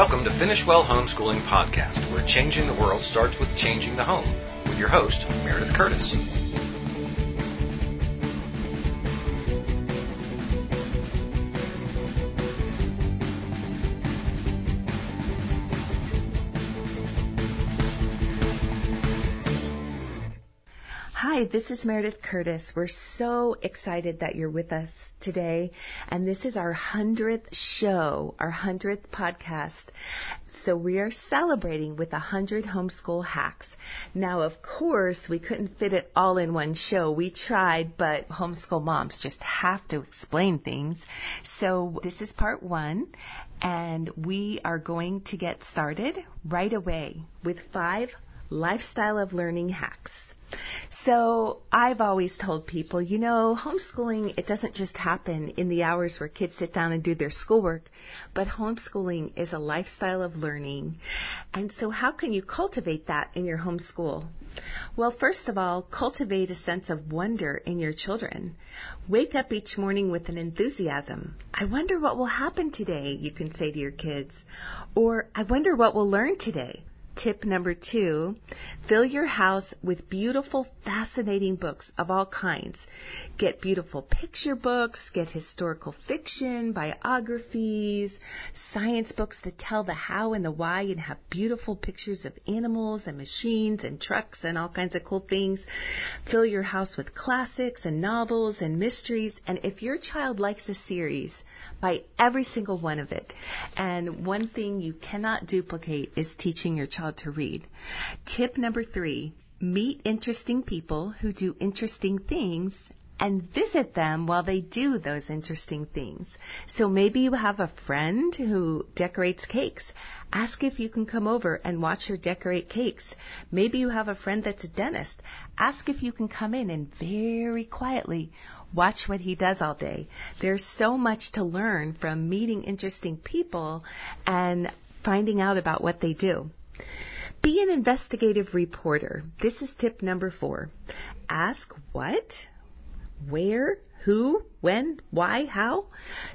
Welcome to Finish Well Homeschooling Podcast, where changing the world starts with changing the home, with your host, Meredith Curtis. Hi, this is Meredith Curtis. We're so excited that you're with us today. And this is our 100th show, our 100th podcast. So we are celebrating with 100 homeschool hacks. Now, of course, we couldn't fit it all in one show. We tried, but homeschool moms just have to explain things. So this is part one. And we are going to get started right away with five lifestyle of learning hacks. So I've always told people, you know, homeschooling, it doesn't just happen in the hours where kids sit down and do their schoolwork, but homeschooling is a lifestyle of learning. And so how can you cultivate that in your homeschool? Well, first of all, cultivate a sense of wonder in your children. Wake up each morning with an enthusiasm. I wonder what will happen today, you can say to your kids. Or, I wonder what we'll learn today. Tip number two, fill your house with beautiful, fascinating books of all kinds. Get beautiful picture books, get historical fiction, biographies, science books that tell the how and the why and have beautiful pictures of animals and machines and trucks and all kinds of cool things. Fill your house with classics and novels and mysteries. And if your child likes a series, buy every single one of it. And one thing you cannot duplicate is teaching your child to read. Tip number three, meet interesting people who do interesting things and visit them while they do those interesting things. So maybe you have a friend who decorates cakes. Ask if you can come over and watch her decorate cakes. Maybe you have a friend that's a dentist. Ask if you can come in and very quietly watch what he does all day. There's so much to learn from meeting interesting people and finding out about what they do. Be an investigative reporter. This is tip number four. Ask what, where, who, when, why, how.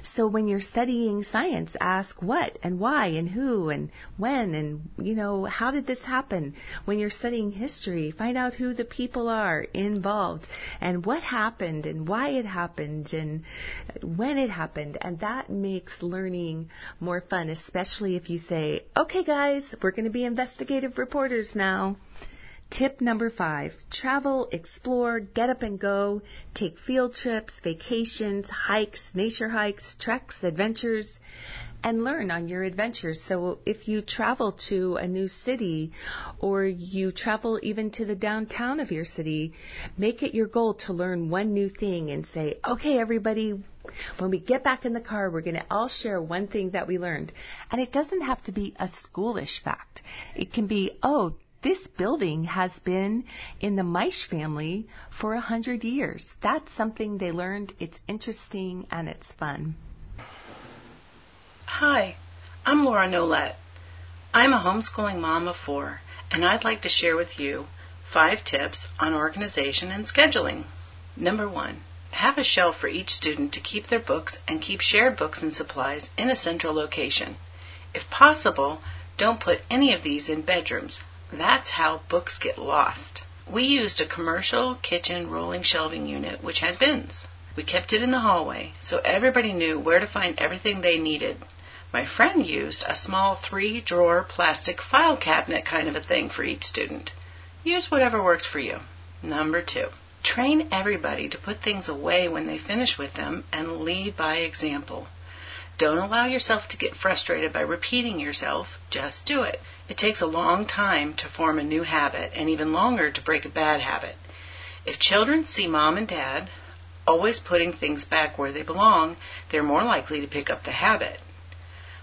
So when you're studying science, ask what and why and who and when and, you know, how did this happen? When you're studying history, find out who the people are involved and what happened and why it happened and when it happened. And that makes learning more fun, especially if you say, okay guys, we're going to be investigative reporters now. Tip number five travel, explore, get up and go, take field trips, vacations, hikes, nature hikes, treks, adventures, and learn on your adventures. So if you travel to a new city or you travel even to the downtown of your city, make it your goal to learn one new thing and say, okay, everybody, when we get back in the car, we're going to all share one thing that we learned. And it doesn't have to be a schoolish fact. It can be, oh, this building has been in the Maisch family for a hundred years. That's something they learned. It's interesting and it's fun. Hi, I'm Laura Nolette. I'm a homeschooling mom of four, and I'd like to share with you five tips on organization and scheduling. Number one, have a shelf for each student to keep their books and keep shared books and supplies in a central location. If possible, don't put any of these in bedrooms. That's how books get lost. We used a commercial kitchen rolling shelving unit which had bins. We kept it in the hallway so everybody knew where to find everything they needed. My friend used a small three drawer plastic file cabinet kind of a thing for each student. Use whatever works for you. Number two, train everybody to put things away when they finish with them and lead by example. Don't allow yourself to get frustrated by repeating yourself, just do it. It takes a long time to form a new habit and even longer to break a bad habit. If children see mom and dad always putting things back where they belong, they're more likely to pick up the habit.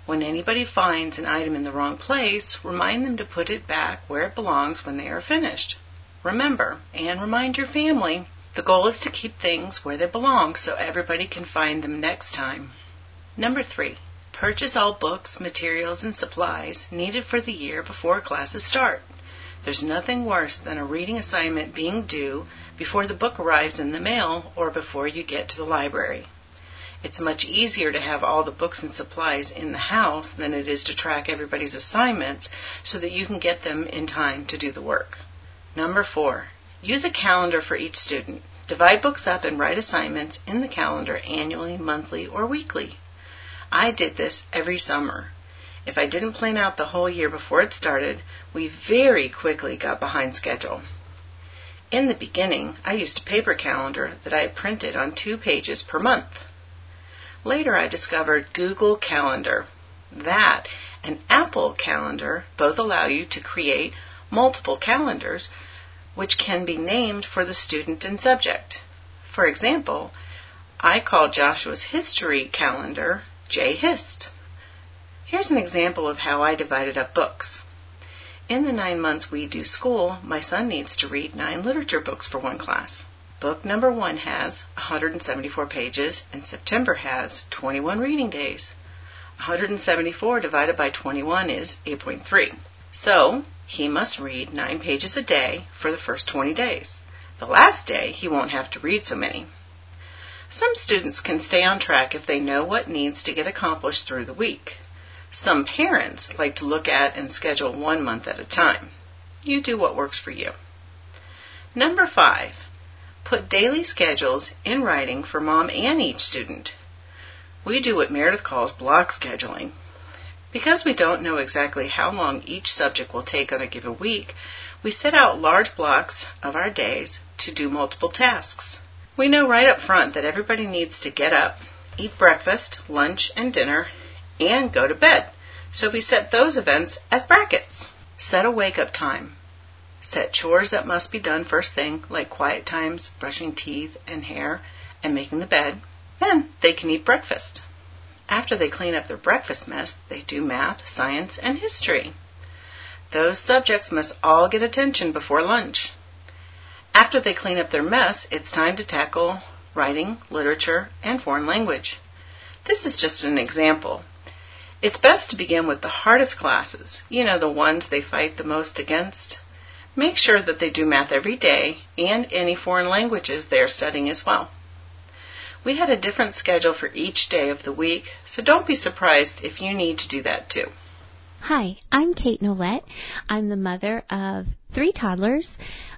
When anybody finds an item in the wrong place, remind them to put it back where it belongs when they are finished. Remember, and remind your family, the goal is to keep things where they belong so everybody can find them next time. Number three, purchase all books, materials, and supplies needed for the year before classes start. There's nothing worse than a reading assignment being due before the book arrives in the mail or before you get to the library. It's much easier to have all the books and supplies in the house than it is to track everybody's assignments so that you can get them in time to do the work. Number four, use a calendar for each student. Divide books up and write assignments in the calendar annually, monthly, or weekly. I did this every summer. If I didn't plan out the whole year before it started, we very quickly got behind schedule. In the beginning, I used a paper calendar that I printed on two pages per month. Later, I discovered Google Calendar. That and Apple Calendar both allow you to create multiple calendars which can be named for the student and subject. For example, I call Joshua's history calendar JHist. Here's an example of how I divided up books. In the nine months we do school, my son needs to read nine literature books for one class. Book number one has 174 pages, and September has 21 reading days. 174 divided by 21 is 8.3. So, he must read 9 pages a day for the first 20 days. The last day, he won't have to read so many. Some students can stay on track if they know what needs to get accomplished through the week. Some parents like to look at and schedule one month at a time. You do what works for you. Number five, Put daily schedules in writing for mom and each student. We do what Meredith calls block scheduling. Because we don't know exactly how long each subject will take on a given week, we set out large blocks of our days to do multiple tasks. We know right up front that everybody needs to get up, eat breakfast, lunch, and dinner, and go to bed. So we set those events as brackets. Set a wake up time. Set chores that must be done first thing, like quiet times, brushing teeth and hair, and making the bed. Then they can eat breakfast. After they clean up their breakfast mess, they do math, science, and history. Those subjects must all get attention before lunch. After they clean up their mess, it's time to tackle writing, literature, and foreign language. This is just an example. It's best to begin with the hardest classes, you know, the ones they fight the most against. Make sure that they do math every day and any foreign languages they are studying as well. We had a different schedule for each day of the week, so don't be surprised if you need to do that too. Hi, I'm Kate Nolette. I'm the mother of three toddlers,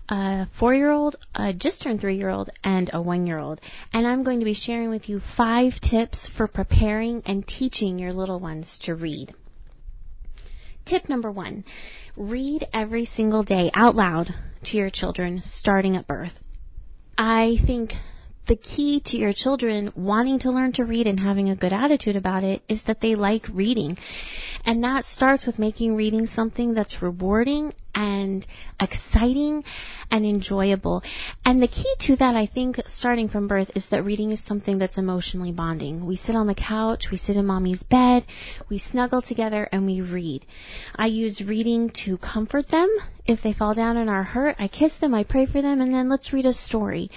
a four-year-old, a just turned three-year-old, and a one-year-old. And I'm going to be sharing with you five tips for preparing and teaching your little ones to read. Tip number one read every single day out loud to your children starting at birth. I think the key to your children wanting to learn to read and having a good attitude about it is that they like reading. And that starts with making reading something that's rewarding and exciting and enjoyable. And the key to that, I think, starting from birth, is that reading is something that's emotionally bonding. We sit on the couch, we sit in mommy's bed, we snuggle together, and we read. I use reading to comfort them. If they fall down and are hurt, I kiss them, I pray for them, and then let's read a story.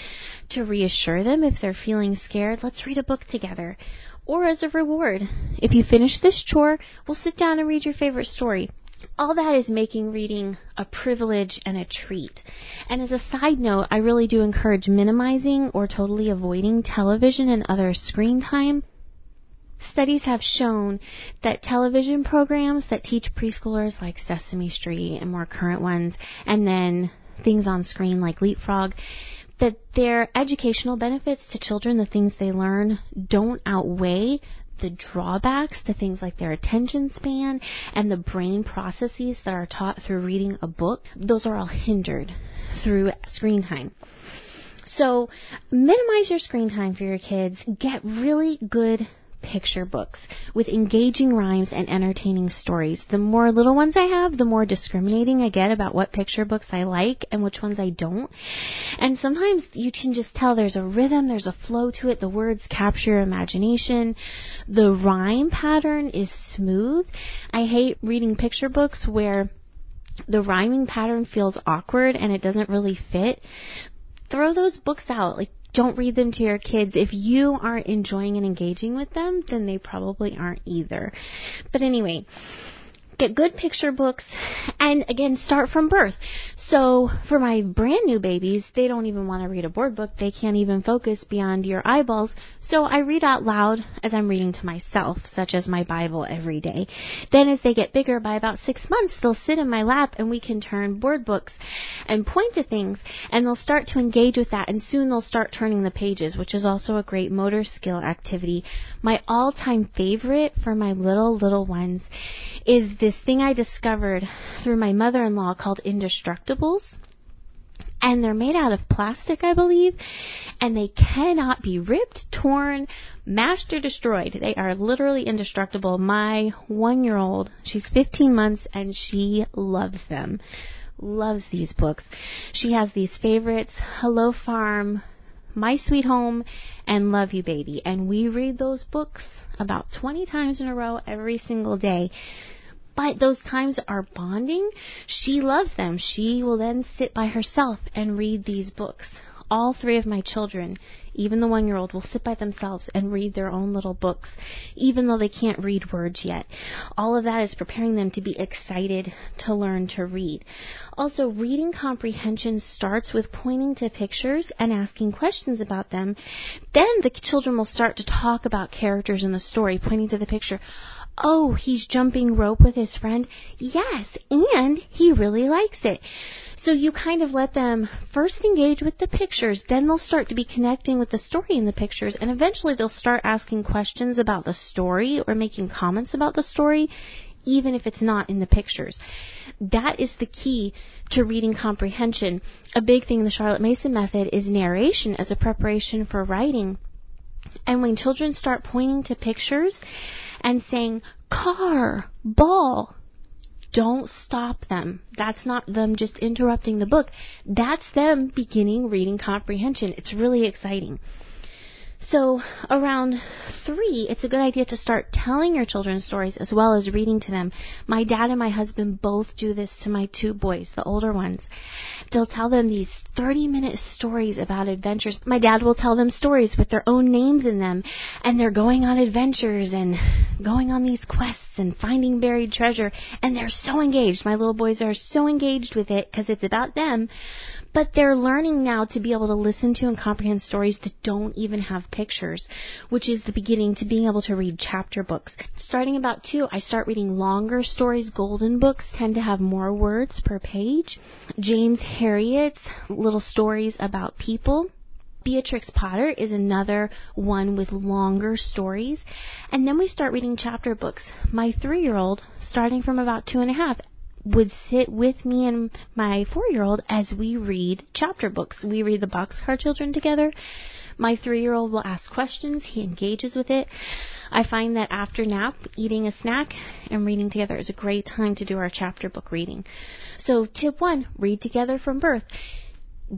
To reassure them if they're feeling scared, let's read a book together or as a reward. If you finish this chore, we'll sit down and read your favorite story. All that is making reading a privilege and a treat. And as a side note, I really do encourage minimizing or totally avoiding television and other screen time. Studies have shown that television programs that teach preschoolers like Sesame Street and more current ones, and then things on screen like Leapfrog, that their educational benefits to children, the things they learn, don't outweigh the drawbacks to things like their attention span and the brain processes that are taught through reading a book. Those are all hindered through screen time. So minimize your screen time for your kids. Get really good picture books with engaging rhymes and entertaining stories. The more little ones I have, the more discriminating I get about what picture books I like and which ones I don't. And sometimes you can just tell there's a rhythm, there's a flow to it, the words capture your imagination, the rhyme pattern is smooth. I hate reading picture books where the rhyming pattern feels awkward and it doesn't really fit throw those books out. Like don't read them to your kids. If you aren't enjoying and engaging with them, then they probably aren't either. But anyway, get good picture books, and again, start from birth. So for my brand new babies, they don't even want to read a board book. They can't even focus beyond your eyeballs. So I read out loud as I'm reading to myself, such as my Bible every day. Then as they get bigger, by about six months, they'll sit in my lap and we can turn board books and point to things and they'll start to engage with that and soon they'll start turning the pages, which is also a great motor skill activity. My all-time favorite for my little, little ones is this thing I discovered through my mother-in-law called Indestructibles. And they're made out of plastic, I believe, and they cannot be ripped, torn, mashed, or destroyed. They are literally indestructible. My one year old, she's 15 months, and she loves them. Loves these books. She has these favorites Hello Farm, My Sweet Home, and Love You Baby. And we read those books about 20 times in a row every single day but those times are bonding. She loves them. She will then sit by herself and read these books. All three of my children, even the one year old, will sit by themselves and read their own little books, even though they can't read words yet. All of that is preparing them to be excited to learn to read. Also, reading comprehension starts with pointing to pictures and asking questions about them. Then the children will start to talk about characters in the story, pointing to the picture. Oh, he's jumping rope with his friend? Yes, and he really likes it. So you kind of let them first engage with the pictures, then they'll start to be connecting with the story in the pictures, and eventually they'll start asking questions about the story or making comments about the story, even if it's not in the pictures. That is the key to reading comprehension. A big thing in the Charlotte Mason method is narration as a preparation for writing. And when children start pointing to pictures, and saying, car, ball, don't stop them. That's not them just interrupting the book. That's them beginning reading comprehension. It's really exciting. So around three, it's a good idea to start telling your children stories as well as reading to them. My dad and my husband both do this to my two boys, the older ones. They'll tell them these 30 minute stories about adventures. My dad will tell them stories with their own names in them and they're going on adventures and going on these quests and finding buried treasure and they're so engaged. My little boys are so engaged with it because it's about them. But they're learning now to be able to listen to and comprehend stories that don't even have pictures, which is the beginning to being able to read chapter books. Starting about two, I start reading longer stories. Golden books tend to have more words per page. James Herriot's little stories about people. Beatrix Potter is another one with longer stories. And then we start reading chapter books. My three year old, starting from about two and a half, would sit with me and my four year old as we read chapter books. We read the Boxcar Children together. My three year old will ask questions, he engages with it. I find that after nap, eating a snack and reading together is a great time to do our chapter book reading. So, tip one read together from birth.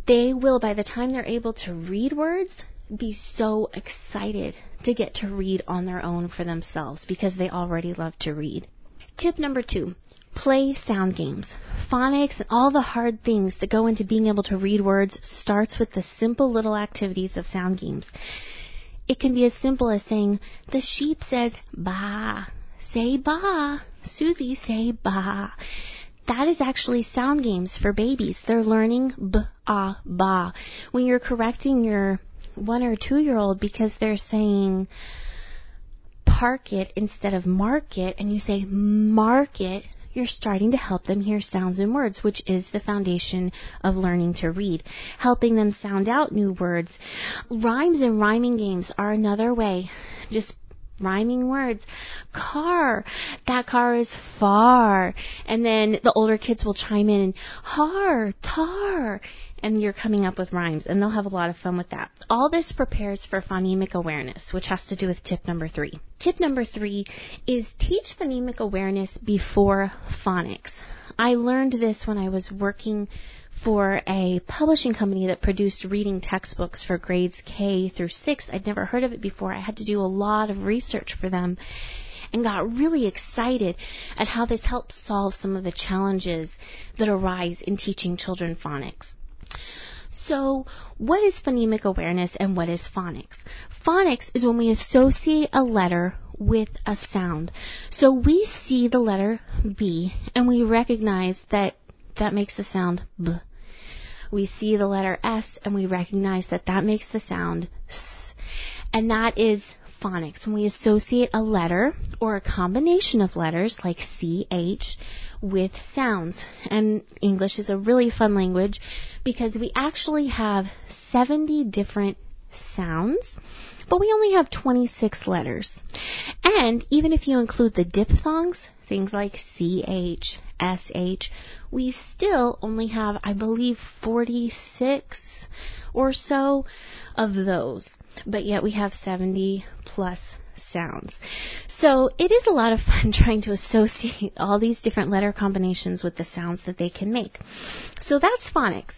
They will, by the time they're able to read words, be so excited to get to read on their own for themselves because they already love to read. Tip number two Play sound games. Phonics and all the hard things that go into being able to read words starts with the simple little activities of sound games. It can be as simple as saying, the sheep says ba. Say ba. Susie, say ba. That is actually sound games for babies. They're learning b, a, ba. When you're correcting your one or two year old because they're saying park it instead of market and you say market, you're starting to help them hear sounds and words, which is the foundation of learning to read. Helping them sound out new words. Rhymes and rhyming games are another way. Just rhyming words. Car. That car is far. And then the older kids will chime in har, tar and you're coming up with rhymes, and they'll have a lot of fun with that. All this prepares for phonemic awareness, which has to do with tip number three. Tip number three is teach phonemic awareness before phonics. I learned this when I was working for a publishing company that produced reading textbooks for grades K through 6. I'd never heard of it before. I had to do a lot of research for them and got really excited at how this helps solve some of the challenges that arise in teaching children phonics. So, what is phonemic awareness and what is phonics? Phonics is when we associate a letter with a sound. So we see the letter B and we recognize that that makes the sound B. We see the letter S and we recognize that that makes the sound S. And that is phonics. When we associate a letter or a combination of letters like CH with sounds. And English is a really fun language because we actually have 70 different sounds but we only have 26 letters. And even if you include the diphthongs, things like CH, SH, we still only have, I believe, 46 or so of those. But yet we have 70 plus sounds. So it is a lot of fun trying to associate all these different letter combinations with the sounds that they can make. So that's phonics.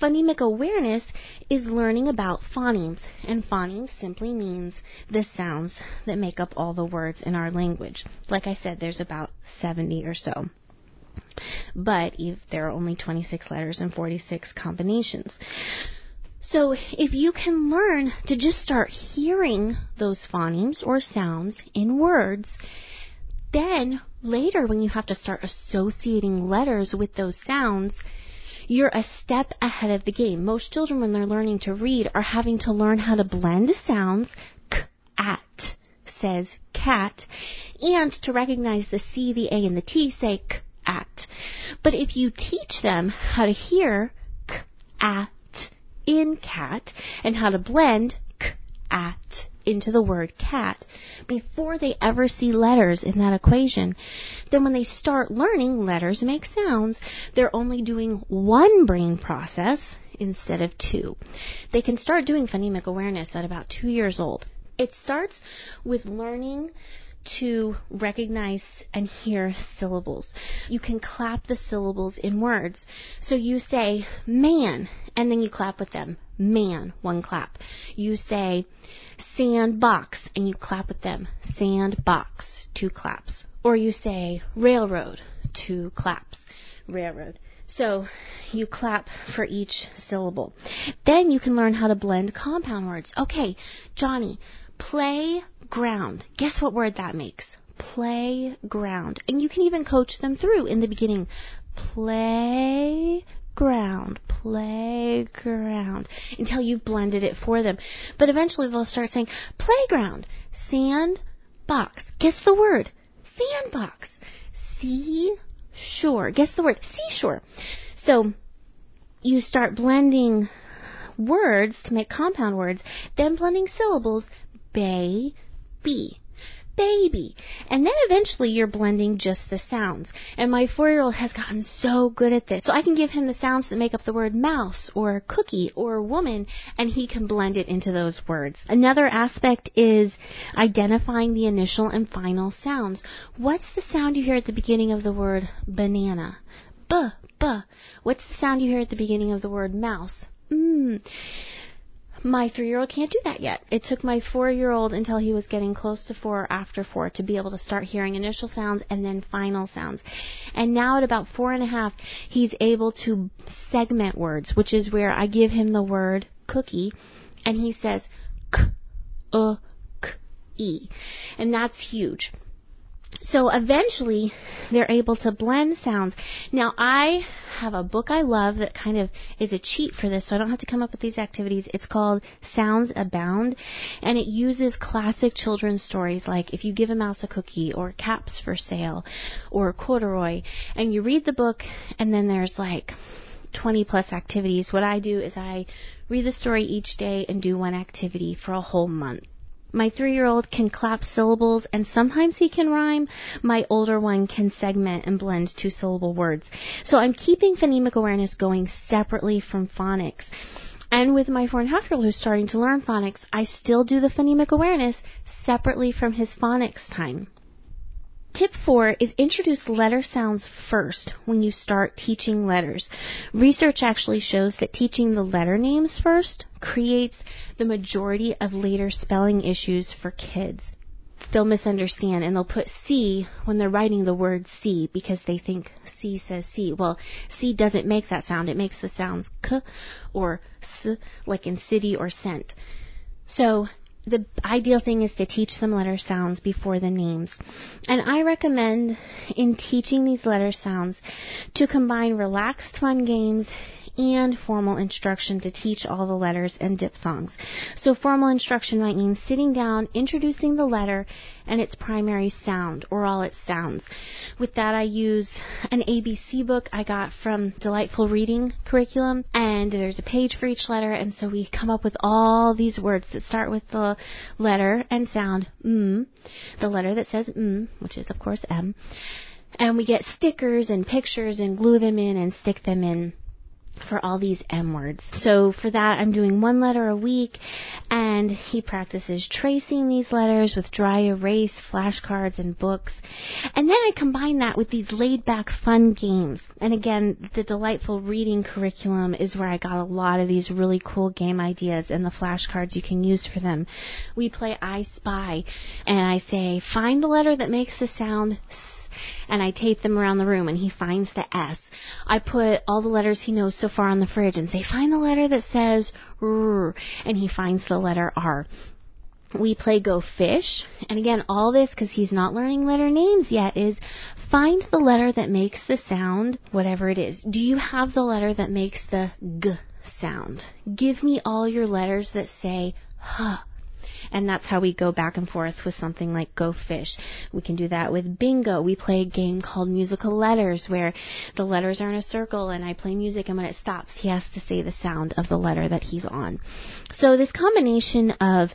Phonemic awareness is learning about phonemes, and phonemes simply means the sounds that make up all the words in our language. Like I said, there's about 70 or so. But if there are only 26 letters and 46 combinations. So if you can learn to just start hearing those phonemes or sounds in words, then later when you have to start associating letters with those sounds, you're a step ahead of the game. Most children, when they're learning to read, are having to learn how to blend sounds. K, at says cat, and to recognize the C, the A, and the T say k, at. But if you teach them how to hear k, at in cat and how to blend into the word cat before they ever see letters in that equation. Then when they start learning letters make sounds, they're only doing one brain process instead of two. They can start doing phonemic awareness at about two years old. It starts with learning to recognize and hear syllables. You can clap the syllables in words. So you say man, and then you clap with them. Man, one clap. You say sandbox, and you clap with them. Sandbox, two claps. Or you say railroad, two claps. Railroad. So you clap for each syllable. Then you can learn how to blend compound words. Okay, Johnny, playground. Guess what word that makes? Playground. And you can even coach them through in the beginning. Play playground, playground, until you've blended it for them. But eventually they'll start saying, playground, sandbox. Guess the word. Sandbox. Seashore. Guess the word. Seashore. So you start blending words to make compound words, then blending syllables, bay, bee baby. And then eventually you're blending just the sounds. And my four year old has gotten so good at this. So I can give him the sounds that make up the word mouse or cookie or woman and he can blend it into those words. Another aspect is identifying the initial and final sounds. What's the sound you hear at the beginning of the word banana? B, b. What's the sound you hear at the beginning of the word mouse? Mmm. My three year old can't do that yet. It took my four year old until he was getting close to four or after four to be able to start hearing initial sounds and then final sounds. And now at about four and a half, he's able to segment words, which is where I give him the word cookie and he says k, uh, k, e. And that's huge. So eventually they're able to blend sounds. Now I have a book I love that kind of is a cheat for this, so I don't have to come up with these activities. It's called Sounds Abound, and it uses classic children's stories like If You Give a Mouse a Cookie, or Caps for Sale, or Corduroy, and you read the book, and then there's like 20 plus activities. What I do is I read the story each day and do one activity for a whole month. My three year old can clap syllables and sometimes he can rhyme. My older one can segment and blend two syllable words. So I'm keeping phonemic awareness going separately from phonics. And with my four and a half year old who's starting to learn phonics, I still do the phonemic awareness separately from his phonics time. Tip four is introduce letter sounds first when you start teaching letters. Research actually shows that teaching the letter names first creates the majority of later spelling issues for kids. They'll misunderstand and they'll put C when they're writing the word C because they think C says C. Well, C doesn't make that sound. It makes the sounds K or S like in city or scent. So the ideal thing is to teach them letter sounds before the names. And I recommend in teaching these letter sounds to combine relaxed fun games and formal instruction to teach all the letters and diphthongs. So formal instruction might mean sitting down, introducing the letter and its primary sound or all its sounds. With that I use an ABC book I got from Delightful Reading curriculum and there's a page for each letter and so we come up with all these words that start with the letter and sound mm, the letter that says mm, which is of course M, and we get stickers and pictures and glue them in and stick them in for all these M words. So for that, I'm doing one letter a week, and he practices tracing these letters with dry erase, flashcards, and books. And then I combine that with these laid back fun games. And again, the delightful reading curriculum is where I got a lot of these really cool game ideas and the flashcards you can use for them. We play I Spy, and I say, find the letter that makes the sound and I tape them around the room and he finds the S. I put all the letters he knows so far on the fridge and say, find the letter that says R, and he finds the letter R. We play Go Fish, and again, all this because he's not learning letter names yet is find the letter that makes the sound, whatever it is. Do you have the letter that makes the G sound? Give me all your letters that say H and that's how we go back and forth with something like Go Fish. We can do that with Bingo. We play a game called Musical Letters where the letters are in a circle and I play music and when it stops, he has to say the sound of the letter that he's on. So this combination of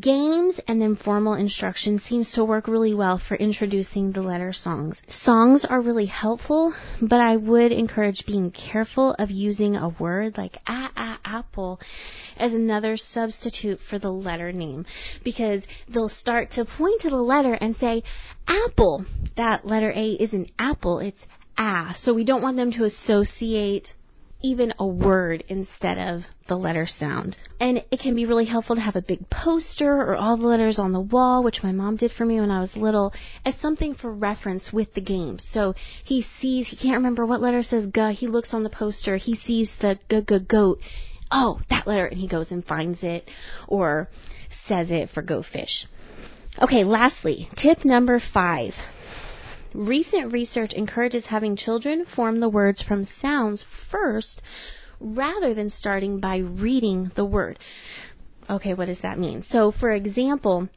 games and then formal instruction seems to work really well for introducing the letter songs. Songs are really helpful, but I would encourage being careful of using a word like ah ah apple as another substitute for the letter name because they'll start to point to the letter and say, apple. That letter A isn't apple, it's ah. So we don't want them to associate even a word instead of the letter sound. And it can be really helpful to have a big poster or all the letters on the wall, which my mom did for me when I was little, as something for reference with the game. So he sees, he can't remember what letter says G, he looks on the poster, he sees the G G goat, oh, that letter, and he goes and finds it or says it for Go Fish. Okay, lastly, tip number five. Recent research encourages having children form the words from sounds first rather than starting by reading the word. Okay, what does that mean? So, for example,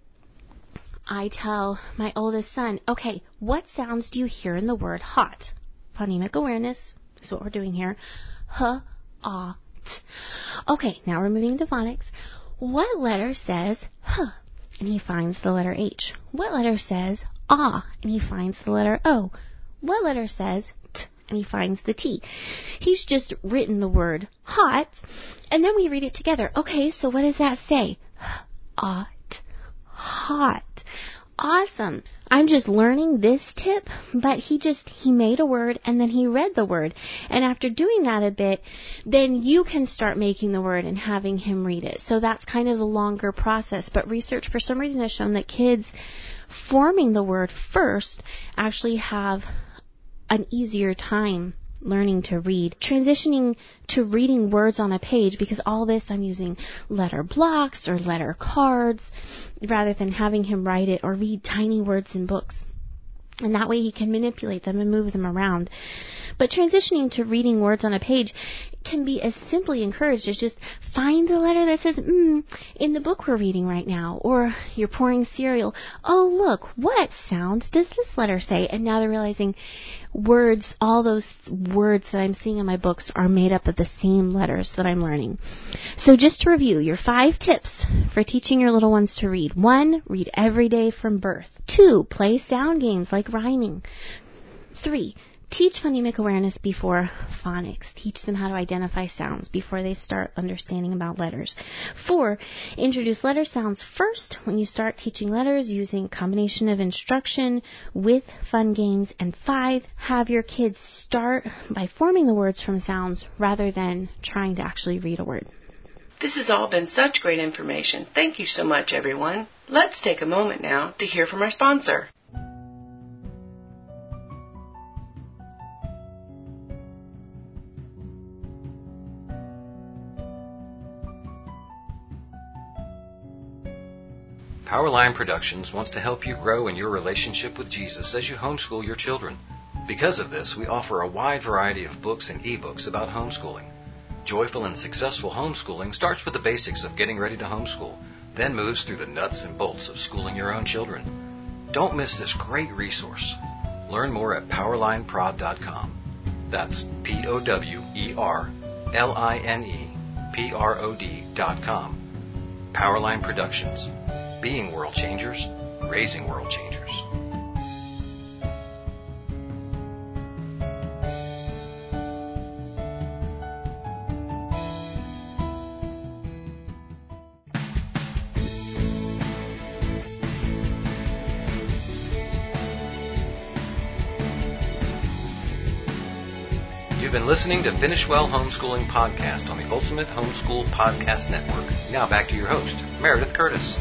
I tell my oldest son, okay, what sounds do you hear in the word hot? Phonemic awareness is what we're doing here. H, ah, Okay, now we're moving to phonics. What letter says huh? And he finds the letter H. What letter says ah? And he finds the letter O. What letter says t? And he finds the T. He's just written the word hot, and then we read it together. Okay, so what does that say? Hot. Hot awesome. I'm just learning this tip, but he just, he made a word and then he read the word. And after doing that a bit, then you can start making the word and having him read it. So that's kind of the longer process. But research for some reason has shown that kids forming the word first actually have an easier time learning to read, transitioning to reading words on a page because all this I'm using letter blocks or letter cards rather than having him write it or read tiny words in books. And that way he can manipulate them and move them around. But transitioning to reading words on a page can be as simply encouraged as just find the letter that says mm in the book we're reading right now. Or you're pouring cereal. Oh, look, what sound does this letter say? And now they're realizing words, all those words that I'm seeing in my books are made up of the same letters that I'm learning. So just to review, your five tips for teaching your little ones to read. One, read every day from birth. Two, play sound games like rhyming. Three, Teach phonemic awareness before phonics. Teach them how to identify sounds before they start understanding about letters. Four, introduce letter sounds first when you start teaching letters using combination of instruction with fun games. And five, have your kids start by forming the words from sounds rather than trying to actually read a word. This has all been such great information. Thank you so much, everyone. Let's take a moment now to hear from our sponsor. Powerline Productions wants to help you grow in your relationship with Jesus as you homeschool your children. Because of this, we offer a wide variety of books and ebooks about homeschooling. Joyful and successful homeschooling starts with the basics of getting ready to homeschool, then moves through the nuts and bolts of schooling your own children. Don't miss this great resource. Learn more at powerlineprod.com. That's P O W E R L I N E P R O D.com. Powerline Productions. Being world changers, raising world changers. You've been listening to Finish Well Homeschooling Podcast on the Ultimate Homeschool Podcast Network. Now back to your host, Meredith Curtis.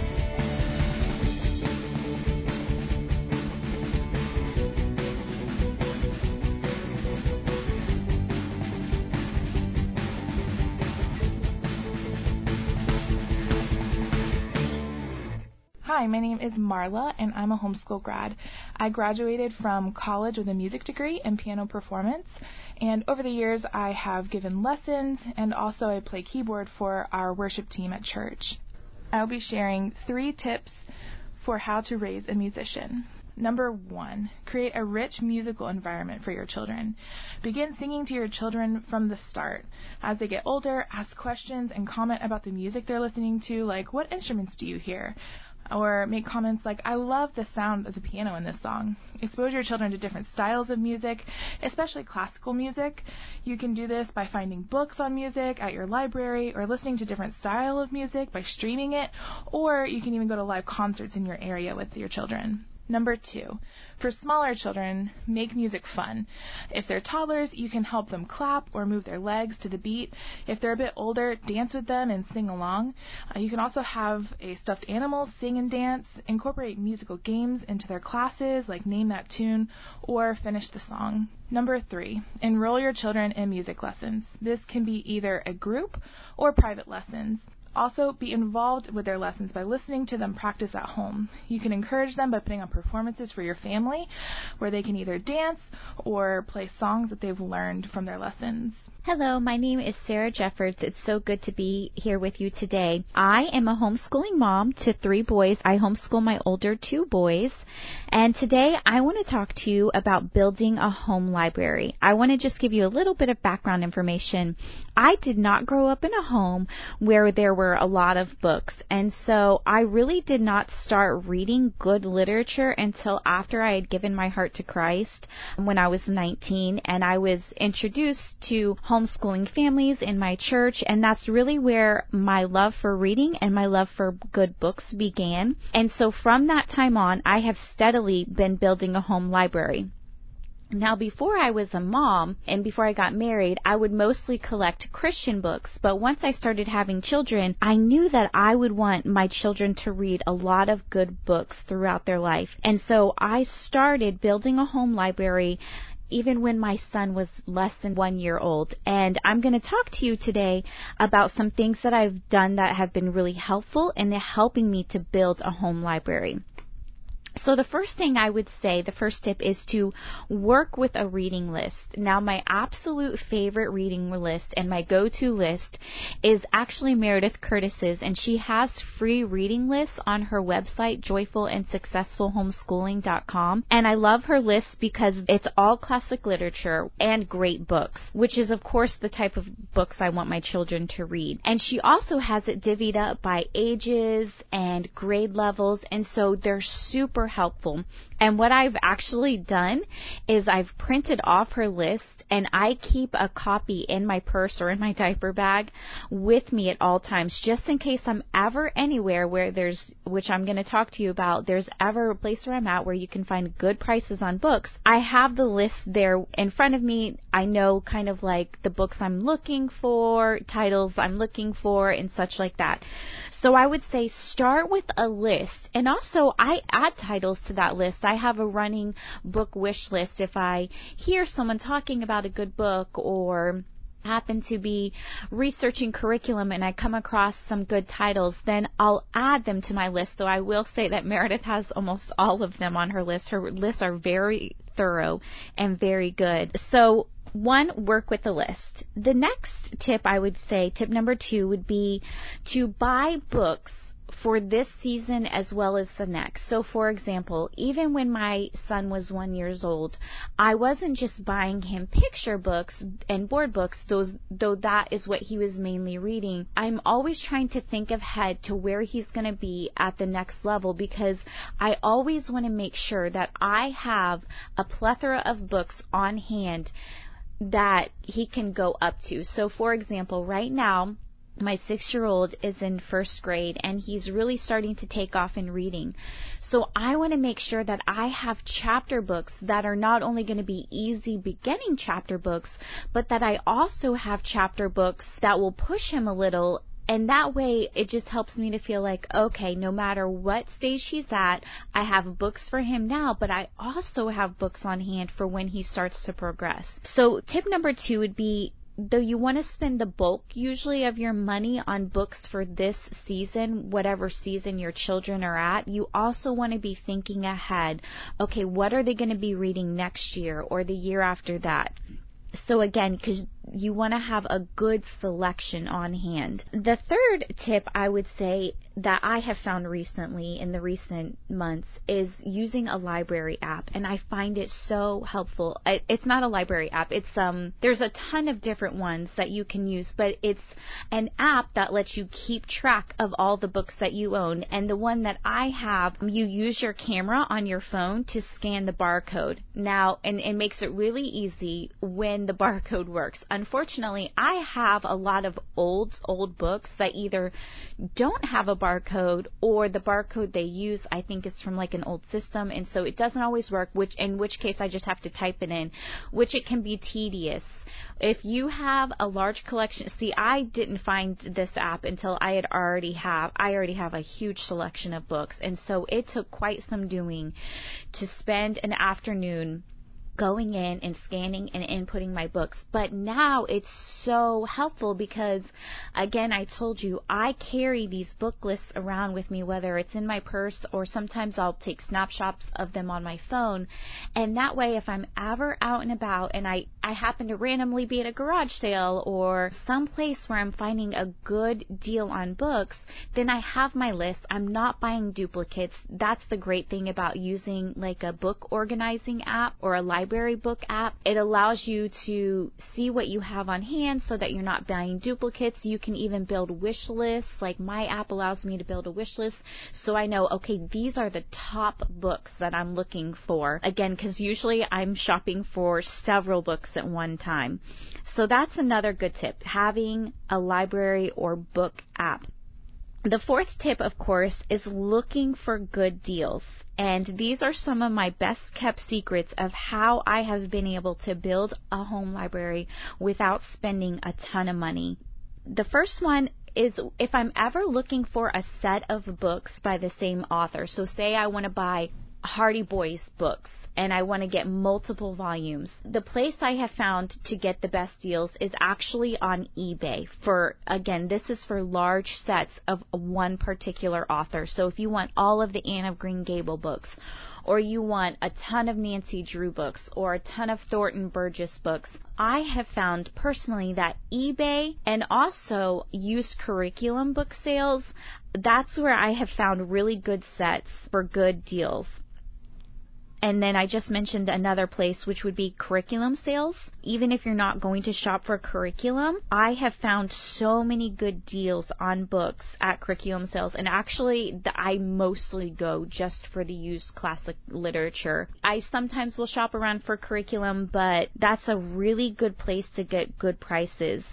Hi, my name is Marla, and I'm a homeschool grad. I graduated from college with a music degree in piano performance, and over the years I have given lessons and also I play keyboard for our worship team at church. I'll be sharing three tips for how to raise a musician. Number one, create a rich musical environment for your children. Begin singing to your children from the start. As they get older, ask questions and comment about the music they're listening to, like, what instruments do you hear? Or make comments like, I love the sound of the piano in this song. Expose your children to different styles of music, especially classical music. You can do this by finding books on music at your library or listening to different style of music by streaming it, or you can even go to live concerts in your area with your children. Number two, for smaller children, make music fun. If they're toddlers, you can help them clap or move their legs to the beat. If they're a bit older, dance with them and sing along. Uh, you can also have a stuffed animal sing and dance, incorporate musical games into their classes, like name that tune or finish the song. Number three, enroll your children in music lessons. This can be either a group or private lessons. Also, be involved with their lessons by listening to them practice at home. You can encourage them by putting on performances for your family where they can either dance or play songs that they've learned from their lessons. Hello, my name is Sarah Jeffords. It's so good to be here with you today. I am a homeschooling mom to three boys. I homeschool my older two boys. And today I want to talk to you about building a home library. I want to just give you a little bit of background information. I did not grow up in a home where there were a lot of books. And so I really did not start reading good literature until after I had given my heart to Christ when I was 19 and I was introduced to homeschooling families in my church, and that's really where my love for reading and my love for good books began. And so from that time on, I have steadily been building a home library. Now, before I was a mom and before I got married, I would mostly collect Christian books. But once I started having children, I knew that I would want my children to read a lot of good books throughout their life. And so I started building a home library even when my son was less than one year old. And I'm going to talk to you today about some things that I've done that have been really helpful in helping me to build a home library. So the first thing I would say, the first tip is to work with a reading list. Now my absolute favorite reading list and my go-to list is actually Meredith Curtis's and she has free reading lists on her website joyfulandsuccessfulhomeschooling.com and I love her list because it's all classic literature and great books, which is of course the type of books I want my children to read. And she also has it divvied up by ages and grade levels and so they're super helpful. And what I've actually done is I've printed off her list and I keep a copy in my purse or in my diaper bag with me at all times just in case I'm ever anywhere where there's, which I'm going to talk to you about, there's ever a place where I'm at where you can find good prices on books. I have the list there in front of me. I know kind of like the books I'm looking for, titles I'm looking for, and such like that. So I would say start with a list and also I add titles to that list. I have a running book wish list if I hear someone talking about a good book or happen to be researching curriculum and I come across some good titles, then I'll add them to my list. Though I will say that Meredith has almost all of them on her list. Her lists are very thorough and very good. So one, work with the list. The next tip I would say, tip number two would be to buy books for this season as well as the next. So for example, even when my son was one years old, I wasn't just buying him picture books and board books, those, though that is what he was mainly reading. I'm always trying to think ahead to where he's going to be at the next level because I always want to make sure that I have a plethora of books on hand that he can go up to. So for example, right now, my six year old is in first grade and he's really starting to take off in reading. So I want to make sure that I have chapter books that are not only going to be easy beginning chapter books, but that I also have chapter books that will push him a little and that way it just helps me to feel like okay no matter what stage he's at i have books for him now but i also have books on hand for when he starts to progress so tip number two would be though you want to spend the bulk usually of your money on books for this season, whatever season your children are at, you also want to be thinking ahead. Okay, what are they going to be reading next year or the year after that? So again, because you want to have a good selection on hand. The third tip I would say that I have found recently in the recent months is using a library app and I find it so helpful. It's not a library app. It's um there's a ton of different ones that you can use, but it's an app that lets you keep track of all the books that you own and the one that I have, you use your camera on your phone to scan the barcode. Now, and it makes it really easy when the barcode works unfortunately, I have a lot of old, old books that either don't have a barcode or the barcode they use, I think is from like an old system. And so it doesn't always work, which, in which case I just have to type it in, which it can be tedious. If you have a large collection, see, I didn't find this app until I had already have, I already have a huge selection of books. And so it took quite some doing to spend an afternoon going in and scanning and inputting my books. But now it's so helpful because, again, I told you I carry these book lists around with me, whether it's in my purse or sometimes I'll take snapshots of them on my phone. And that way, if I'm ever out and about and I, I happen to randomly be at a garage sale or some place where I'm finding a good deal on books, then I have my list. I'm not buying duplicates. That's the great thing about using like a book organizing app or a library library book app. It allows you to see what you have on hand so that you're not buying duplicates. You can even build wish lists. Like my app allows me to build a wish list so I know, okay, these are the top books that I'm looking for. Again, because usually I'm shopping for several books at one time. So that's another good tip, having a library or book app. The fourth tip, of course, is looking for good deals. And these are some of my best kept secrets of how I have been able to build a home library without spending a ton of money. The first one is if I'm ever looking for a set of books by the same author. So say I want to buy Hardy Boys books and I want to get multiple volumes. The place I have found to get the best deals is actually on eBay for, again, this is for large sets of one particular author. So if you want all of the Anne of Green Gable books, or you want a ton of Nancy Drew books, or a ton of Thornton Burgess books, I have found personally that eBay and also used curriculum book sales, that's where I have found really good sets for good deals. And then I just mentioned another place, which would be curriculum sales. Even if you're not going to shop for curriculum, I have found so many good deals on books at curriculum sales. And actually, I mostly go just for the used classic literature. I sometimes will shop around for curriculum, but that's a really good place to get good prices.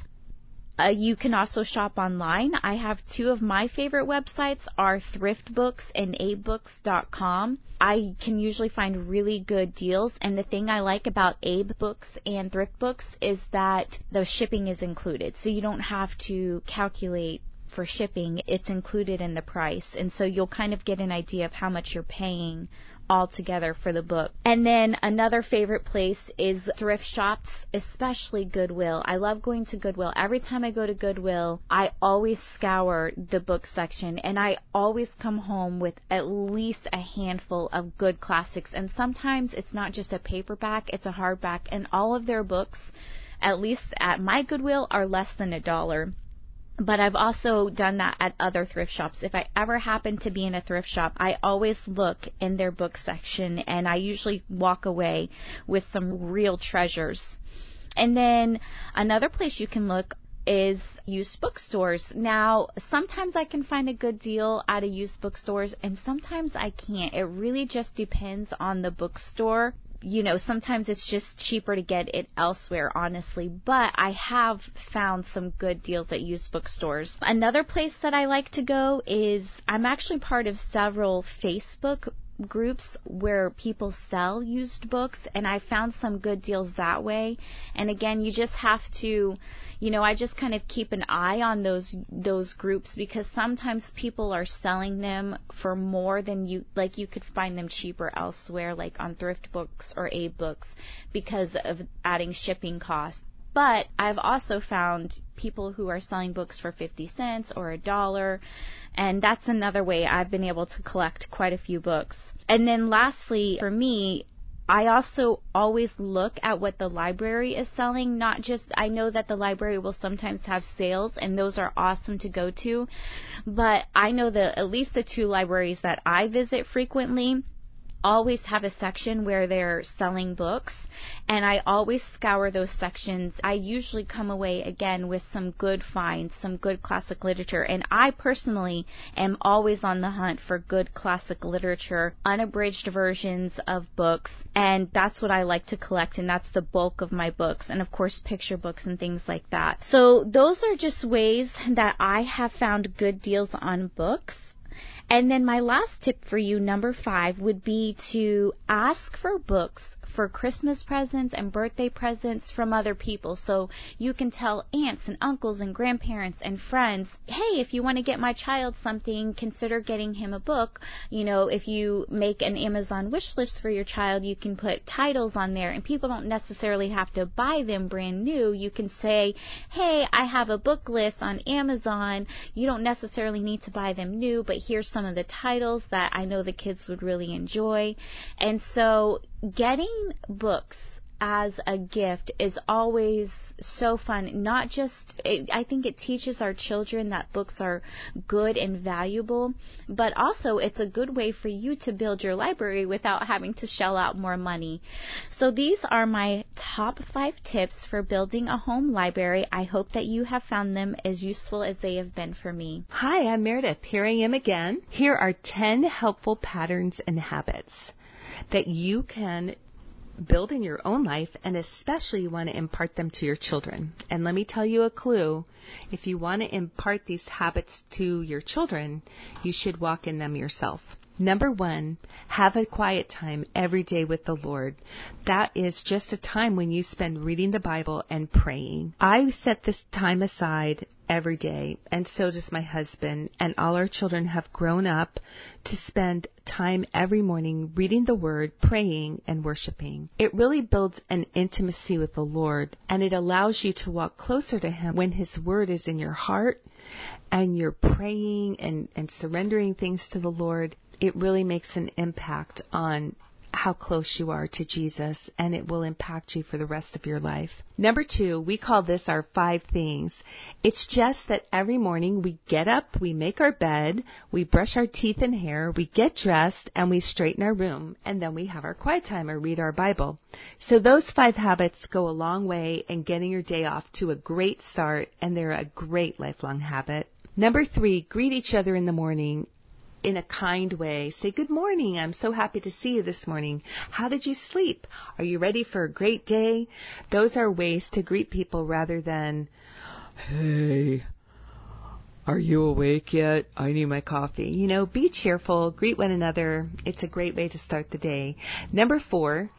Uh, you can also shop online. I have two of my favorite websites are thriftbooks and abebooks.com. I can usually find really good deals and the thing I like about Abe Books and Thrift Books is that the shipping is included. So you don't have to calculate for shipping, it's included in the price. And so you'll kind of get an idea of how much you're paying all together for the book. And then another favorite place is thrift shops, especially Goodwill. I love going to Goodwill. Every time I go to Goodwill, I always scour the book section and I always come home with at least a handful of good classics. And sometimes it's not just a paperback, it's a hardback. And all of their books, at least at my Goodwill, are less than a dollar but I've also done that at other thrift shops. If I ever happen to be in a thrift shop, I always look in their book section and I usually walk away with some real treasures. And then another place you can look is used bookstores. Now, sometimes I can find a good deal at a used bookstores and sometimes I can't. It really just depends on the bookstore you know, sometimes it's just cheaper to get it elsewhere, honestly. But I have found some good deals at used bookstores. Another place that I like to go is I'm actually part of several Facebook groups where people sell used books and I found some good deals that way. And again, you just have to, you know, I just kind of keep an eye on those those groups because sometimes people are selling them for more than you like you could find them cheaper elsewhere like on thrift books or AbeBooks because of adding shipping costs. But I've also found people who are selling books for 50 cents or a dollar, and that's another way I've been able to collect quite a few books. And then lastly, for me, I also always look at what the library is selling, not just, I know that the library will sometimes have sales and those are awesome to go to, but I know that at least the two libraries that I visit frequently, always have a section where they're selling books and I always scour those sections. I usually come away again with some good finds, some good classic literature and I personally am always on the hunt for good classic literature, unabridged versions of books and that's what I like to collect and that's the bulk of my books and of course picture books and things like that. So those are just ways that I have found good deals on books. And then my last tip for you, number five, would be to ask for books for Christmas presents and birthday presents from other people. So you can tell aunts and uncles and grandparents and friends, hey, if you want to get my child something, consider getting him a book. You know, if you make an Amazon wish list for your child, you can put titles on there and people don't necessarily have to buy them brand new. You can say, hey, I have a book list on Amazon. You don't necessarily need to buy them new, but here's some of the titles that I know the kids would really enjoy. And so getting books as a gift is always so fun. Not just, it, I think it teaches our children that books are good and valuable, but also it's a good way for you to build your library without having to shell out more money. So these are my top five tips for building a home library. I hope that you have found them as useful as they have been for me. Hi, I'm Meredith. Here I am again. Here are 10 helpful patterns and habits that you can build in your own life and especially you want to impart them to your children. And let me tell you a clue. If you want to impart these habits to your children, you should walk in them yourself. Number one, have a quiet time every day with the Lord. That is just a time when you spend reading the Bible and praying. I set this time aside every day, and so does my husband, and all our children have grown up to spend time every morning reading the Word, praying, and worshiping. It really builds an intimacy with the Lord, and it allows you to walk closer to Him when His Word is in your heart and you're praying and, and surrendering things to the Lord it really makes an impact on how close you are to Jesus and it will impact you for the rest of your life. Number two, we call this our five things. It's just that every morning we get up, we make our bed, we brush our teeth and hair, we get dressed, and we straighten our room, and then we have our quiet time or read our Bible. So those five habits go a long way in getting your day off to a great start and they're a great lifelong habit. Number three, greet each other in the morning in a kind way. Say, Good morning. I'm so happy to see you this morning. How did you sleep? Are you ready for a great day? Those are ways to greet people rather than, Hey, are you awake yet? I need my coffee. You know, be cheerful, greet one another. It's a great way to start the day. Number four,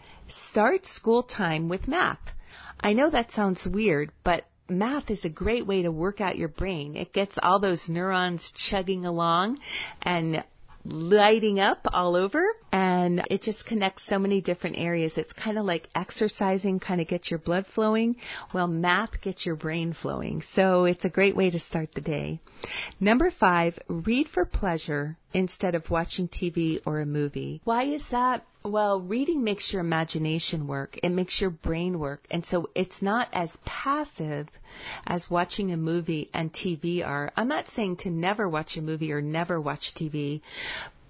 start school time with math. I know that sounds weird, but math is a great way to work out your brain. It gets all those neurons chugging along and lighting up all over. And it just connects so many different areas. It's kind of like exercising kind of gets your blood flowing, well, math gets your brain flowing. So it's a great way to start the day. Number five, read for pleasure instead of watching TV or a movie. Why is that? Well, reading makes your imagination work. It makes your brain work. And so it's not as passive as watching a movie and TV are. I'm not saying to never watch a movie or never watch TV,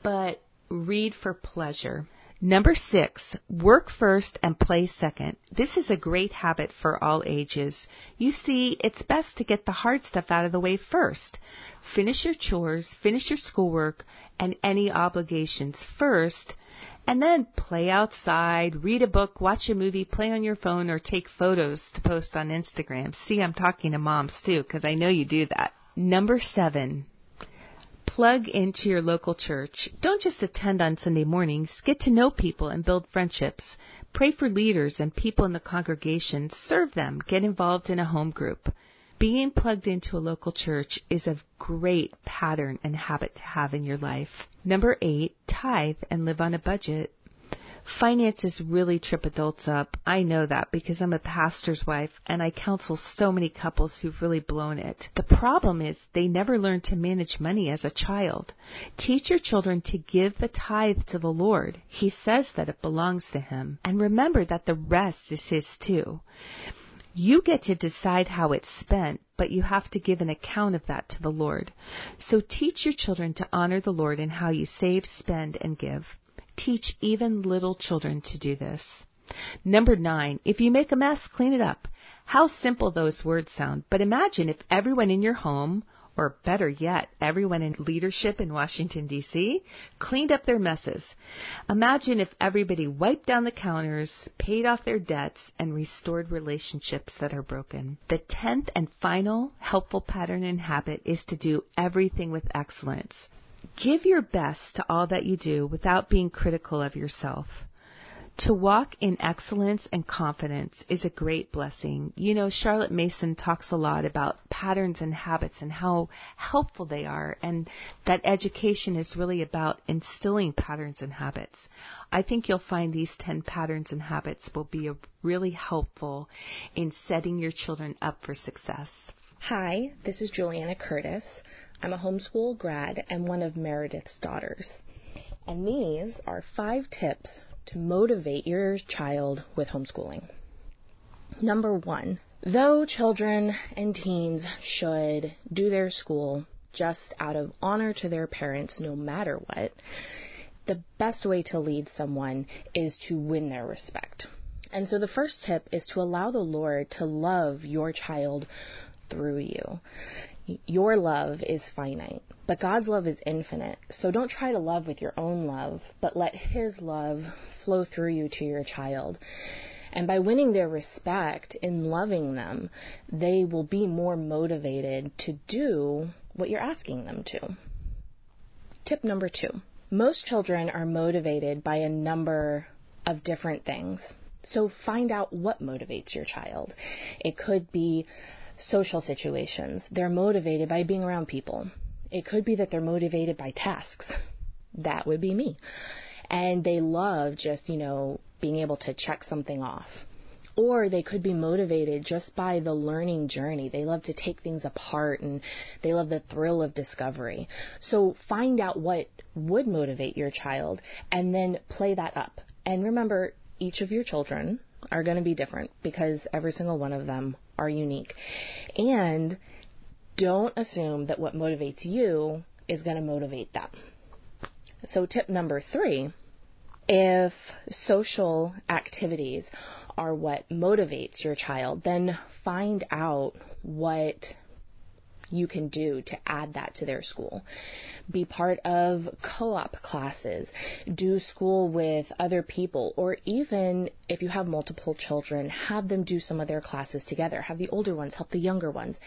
but read for pleasure. Number six, work first and play second. This is a great habit for all ages. You see, it's best to get the hard stuff out of the way first. Finish your chores, finish your schoolwork, and any obligations first, and then play outside, read a book, watch a movie, play on your phone, or take photos to post on Instagram. See, I'm talking to moms too, because I know you do that. Number seven, plug into your local church. Don't just attend on Sunday mornings. Get to know people and build friendships. Pray for leaders and people in the congregation. Serve them. Get involved in a home group. Being plugged into a local church is a great pattern and habit to have in your life. Number eight, tithe and live on a budget. Finances really trip adults up. I know that because I'm a pastor's wife and I counsel so many couples who've really blown it. The problem is they never learn to manage money as a child. Teach your children to give the tithe to the Lord. He says that it belongs to Him. And remember that the rest is His too. You get to decide how it's spent, but you have to give an account of that to the Lord. So teach your children to honor the Lord in how you save, spend, and give. Teach even little children to do this. Number nine, if you make a mess, clean it up. How simple those words sound, but imagine if everyone in your home, or better yet, everyone in leadership in Washington DC, cleaned up their messes. Imagine if everybody wiped down the counters, paid off their debts, and restored relationships that are broken. The tenth and final helpful pattern and habit is to do everything with excellence. Give your best to all that you do without being critical of yourself. To walk in excellence and confidence is a great blessing. You know, Charlotte Mason talks a lot about patterns and habits and how helpful they are, and that education is really about instilling patterns and habits. I think you'll find these 10 patterns and habits will be really helpful in setting your children up for success. Hi, this is Juliana Curtis. I'm a homeschool grad and one of Meredith's daughters. And these are five tips to motivate your child with homeschooling. Number one, though children and teens should do their school just out of honor to their parents no matter what, the best way to lead someone is to win their respect. And so the first tip is to allow the Lord to love your child through you. Your love is finite, but God's love is infinite. So don't try to love with your own love, but let His love flow through you to your child. And by winning their respect in loving them, they will be more motivated to do what you're asking them to. Tip number two. Most children are motivated by a number of different things. So find out what motivates your child. It could be social situations. They're motivated by being around people. It could be that they're motivated by tasks. That would be me. And they love just, you know, being able to check something off. Or they could be motivated just by the learning journey. They love to take things apart and they love the thrill of discovery. So find out what would motivate your child and then play that up. And remember, each of your children are going to be different because every single one of them are unique. And don't assume that what motivates you is going to motivate them. So, tip number three if social activities are what motivates your child, then find out what you can do to add that to their school. Be part of co-op classes, do school with other people, or even if you have multiple children, have them do some of their classes together. Have the older ones help the younger ones.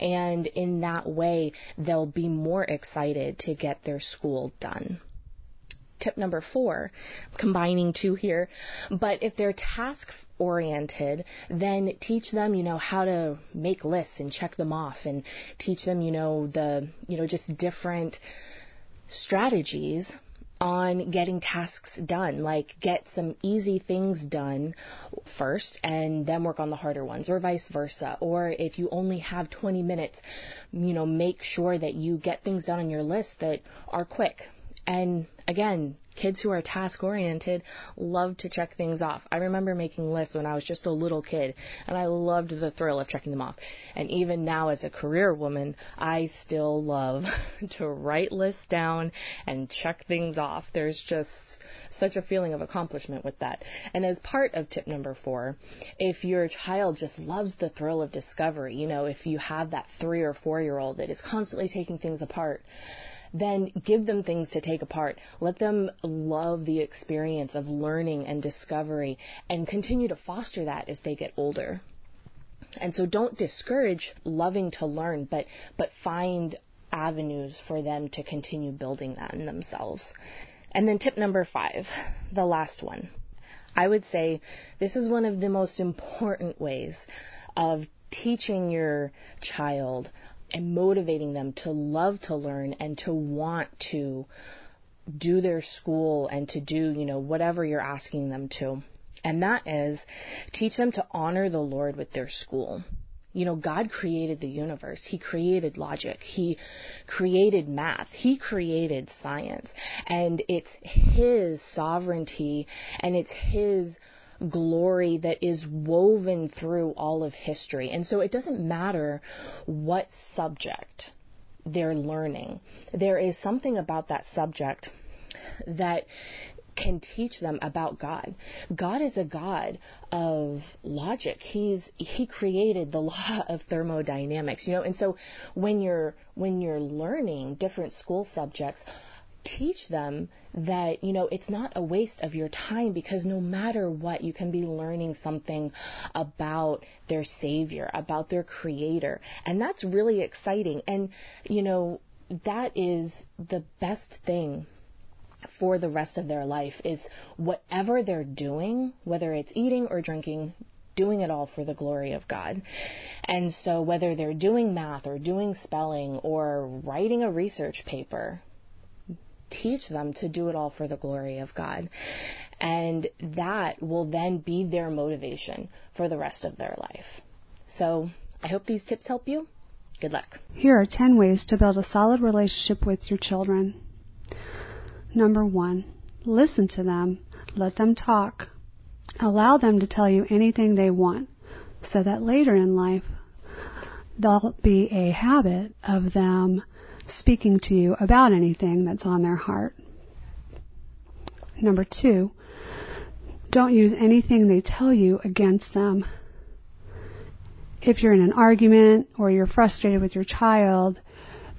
And in that way, they'll be more excited to get their school done tip number four, combining two here. But if they're task oriented, then teach them, you know, how to make lists and check them off and teach them, you know, the, you know, just different strategies on getting tasks done, like get some easy things done first and then work on the harder ones, or vice versa. Or if you only have 20 minutes, you know, make sure that you get things done on your list that are quick. And again, kids who are task oriented love to check things off. I remember making lists when I was just a little kid and I loved the thrill of checking them off. And even now as a career woman, I still love to write lists down and check things off. There's just such a feeling of accomplishment with that. And as part of tip number four, if your child just loves the thrill of discovery, you know, if you have that three or four year old that is constantly taking things apart, then give them things to take apart. Let them love the experience of learning and discovery and continue to foster that as they get older. And so don't discourage loving to learn, but, but find avenues for them to continue building that in themselves. And then tip number five, the last one. I would say this is one of the most important ways of teaching your child and motivating them to love to learn and to want to do their school and to do, you know, whatever you're asking them to. And that is teach them to honor the Lord with their school. You know, God created the universe. He created logic. He created math. He created science. And it's His sovereignty and it's His glory that is woven through all of history. And so it doesn't matter what subject they're learning. There is something about that subject that can teach them about God. God is a God of logic. He's he created the law of thermodynamics, you know. And so when you're when you're learning different school subjects, teach them that, you know, it's not a waste of your time because no matter what, you can be learning something about their Savior, about their Creator. And that's really exciting. And, you know, that is the best thing for the rest of their life is whatever they're doing, whether it's eating or drinking, doing it all for the glory of God. And so whether they're doing math or doing spelling or writing a research paper, teach them to do it all for the glory of God. And that will then be their motivation for the rest of their life. So I hope these tips help you. Good luck. Here are 10 ways to build a solid relationship with your children. Number one, listen to them. Let them talk. Allow them to tell you anything they want so that later in life there'll be a habit of them speaking to you about anything that's on their heart. Number two, don't use anything they tell you against them. If you're in an argument or you're frustrated with your child,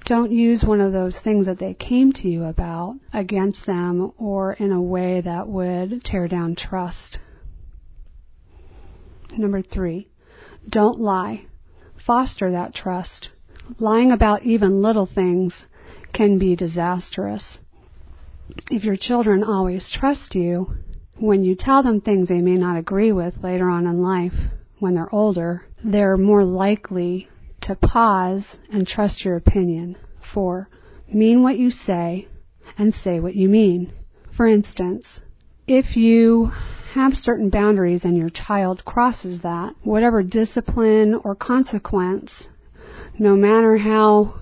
don't use one of those things that they came to you about against them or in a way that would tear down trust. Number three, don't lie. Foster that trust. Lying about even little things can be disastrous. If your children always trust you, when you tell them things they may not agree with later on in life, when they're older, they're more likely to pause and trust your opinion. Four, mean what you say and say what you mean. For instance, if you have certain boundaries and your child crosses that, whatever discipline or consequence no matter how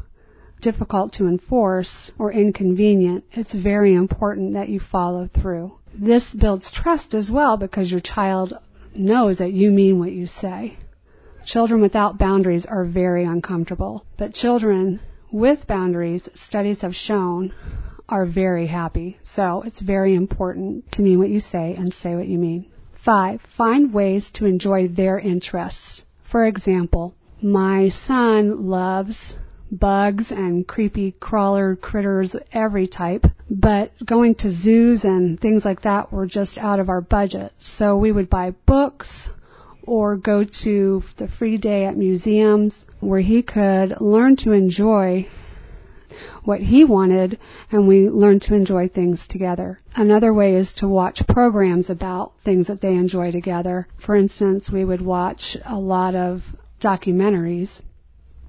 difficult to enforce or inconvenient, it's very important that you follow through. This builds trust as well because your child knows that you mean what you say. Children without boundaries are very uncomfortable, but children with boundaries, studies have shown, are very happy. So it's very important to mean what you say and say what you mean. Five, find ways to enjoy their interests. For example, my son loves bugs and creepy crawler critters, every type, but going to zoos and things like that were just out of our budget. So we would buy books or go to the free day at museums where he could learn to enjoy what he wanted and we learned to enjoy things together. Another way is to watch programs about things that they enjoy together. For instance, we would watch a lot of documentaries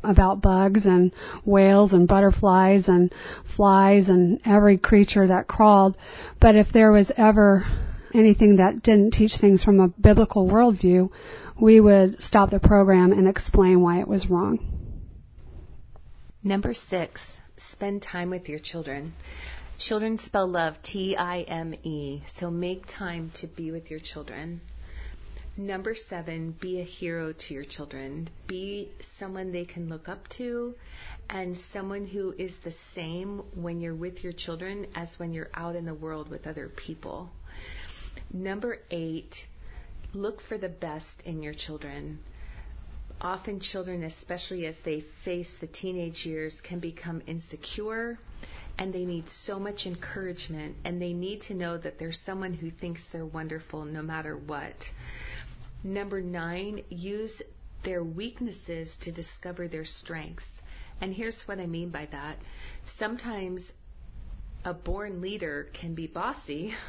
about bugs and whales and butterflies and flies and every creature that crawled. But if there was ever anything that didn't teach things from a biblical worldview, we would stop the program and explain why it was wrong. Number six, spend time with your children. Children spell love T I M E, so make time to be with your children. Number seven, be a hero to your children. Be someone they can look up to and someone who is the same when you're with your children as when you're out in the world with other people. Number eight, look for the best in your children. Often, children, especially as they face the teenage years, can become insecure and they need so much encouragement and they need to know that there's someone who thinks they're wonderful no matter what. Number nine, use their weaknesses to discover their strengths. And here's what I mean by that. Sometimes a born leader can be bossy,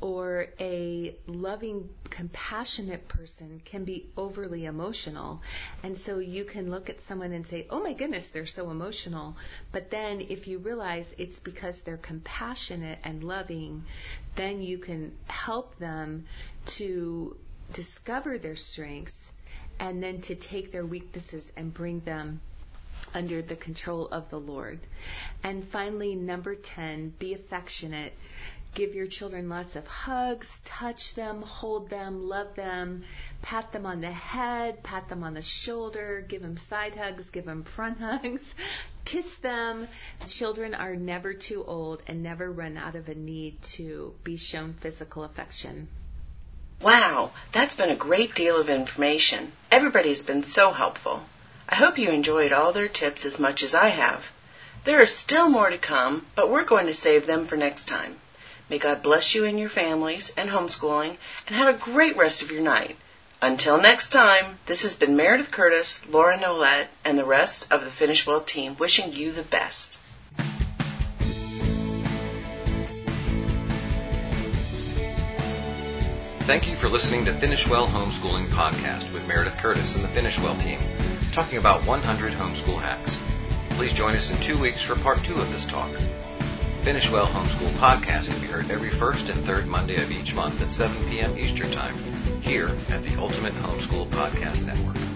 or a loving, compassionate person can be overly emotional. And so you can look at someone and say, oh my goodness, they're so emotional. But then if you realize it's because they're compassionate and loving, then you can help them to discover their strengths and then to take their weaknesses and bring them under the control of the Lord. And finally, number 10, be affectionate. Give your children lots of hugs, touch them, hold them, love them, pat them on the head, pat them on the shoulder, give them side hugs, give them front hugs, kiss them. Children are never too old and never run out of a need to be shown physical affection. Wow, that's been a great deal of information. Everybody has been so helpful. I hope you enjoyed all their tips as much as I have. There is still more to come, but we're going to save them for next time. May God bless you and your families and homeschooling, and have a great rest of your night. Until next time, this has been Meredith Curtis, Laura Nolette, and the rest of the Finish Well team wishing you the best. Thank you for listening to Finish Well Homeschooling Podcast with Meredith Curtis and the Finish Well team, talking about 100 homeschool hacks. Please join us in two weeks for part two of this talk. Finish Well Homeschool Podcast can be heard every first and third Monday of each month at 7 p.m. Eastern Time here at the Ultimate Homeschool Podcast Network.